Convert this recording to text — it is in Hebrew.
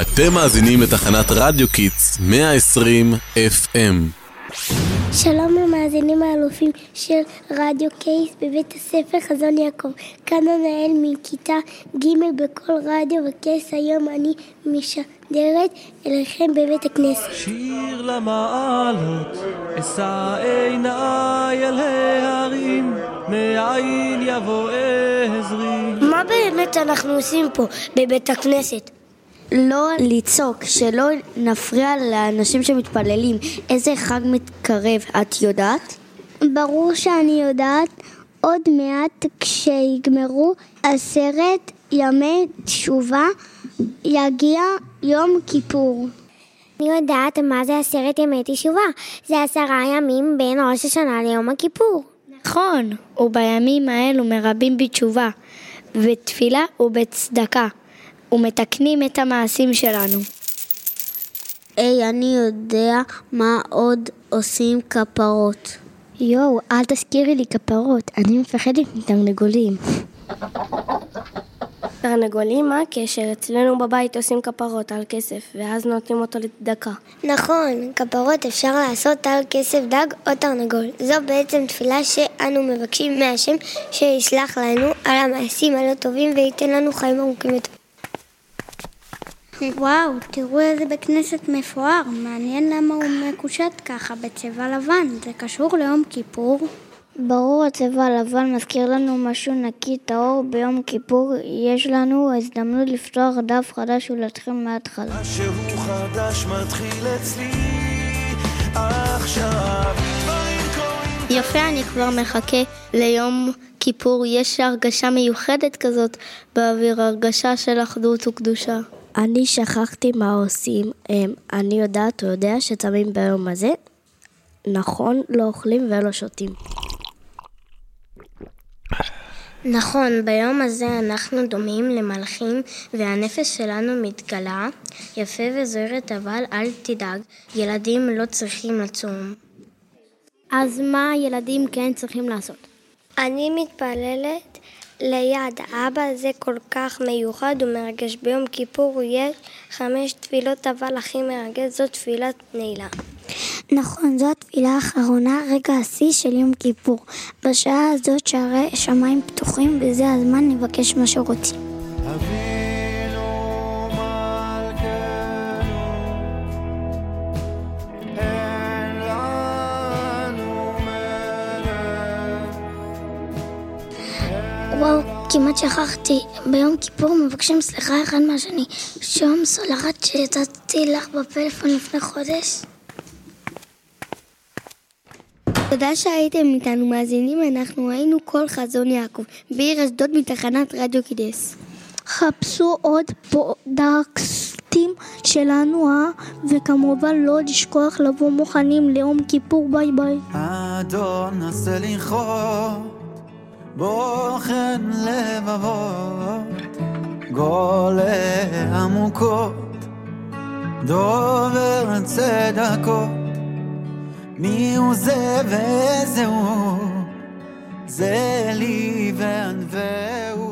אתם מאזינים לתחנת רדיו Kids 120 FM. שלום למאזינים האלופים של רדיו Kids בבית הספר חזון יעקב. כאן המנהל מכיתה ג' בכל רדיו וקייס. היום אני משדרת אליכם בבית הכנסת. שיר למעלות, אשא עיניי אל ההרים, מאין יבוא עזרי. מה באמת אנחנו עושים פה בבית הכנסת? לא לצעוק, שלא נפריע לאנשים שמתפללים. איזה חג מתקרב, את יודעת? ברור שאני יודעת. עוד מעט כשיגמרו עשרת ימי תשובה יגיע יום כיפור. אני יודעת מה זה עשרת ימי תשובה. זה עשרה ימים בין ראש השנה ליום הכיפור. נכון, ובימים האלו מרבים בתשובה, בתפילה ובצדקה, ומתקנים את המעשים שלנו. היי, אני יודע מה עוד עושים כפרות. יואו, אל תזכירי לי כפרות, אני מפחדת מתרנגולים. תרנגולים, מה הקשר? אצלנו בבית עושים כפרות על כסף, ואז נותנים אותו לצדקה. נכון, כפרות אפשר לעשות על כסף דג או תרנגול. זו בעצם תפילה שאנו מבקשים מהשם שיסלח לנו על המעשים הלא טובים וייתן לנו חיים ארוכים יותר. וואו, תראו איזה בית כנסת מפואר, מעניין למה הוא מקושט ככה בצבע לבן, זה קשור ליום כיפור? ברור, הצבע הלבן מזכיר לנו משהו נקי טהור ביום כיפור, יש לנו הזדמנות לפתוח דף חדש ולהתחיל מההתחלה. משהו חדש מתחיל אצלי עכשיו. יפה, אני כבר מחכה ליום כיפור, יש הרגשה מיוחדת כזאת באוויר, הרגשה של אחדות וקדושה. אני שכחתי מה עושים, הם, אני יודעת, הוא יודע שצמים ביום הזה? נכון, לא אוכלים ולא שותים. נכון, ביום הזה אנחנו דומים למלכים והנפש שלנו מתגלה יפה וזוהרת, אבל אל תדאג, ילדים לא צריכים לצום. אז מה הילדים כן צריכים לעשות? אני מתפללת ליד אבא, זה כל כך מיוחד ומרגש. ביום כיפור יש חמש תפילות, אבל הכי מרגש זו תפילת נעילה. נכון, זו התפילה האחרונה, רגע השיא של יום כיפור. בשעה הזאת שערי שמיים פתוחים, וזה הזמן לבקש מה שרוצים. כמעט שכחתי. ביום כיפור מבקשים סליחה אחד מהשני. שוהם סולחת שהצצתי לך בפלאפון לפני חודש. תודה שהייתם איתנו מאזינים, אנחנו היינו כל חזון יעקב, בעיר אשדוד מתחנת רדיו Kids. חפשו עוד פודקסטים שלנו, אה? וכמובן לא לשכוח לבוא מוכנים ליום כיפור, ביי ביי. אדון הסליחות, בוחן לבבות, גולה עמוקות, דובר צדקות, מי הוא זה וזהו, זה לי וענווהו.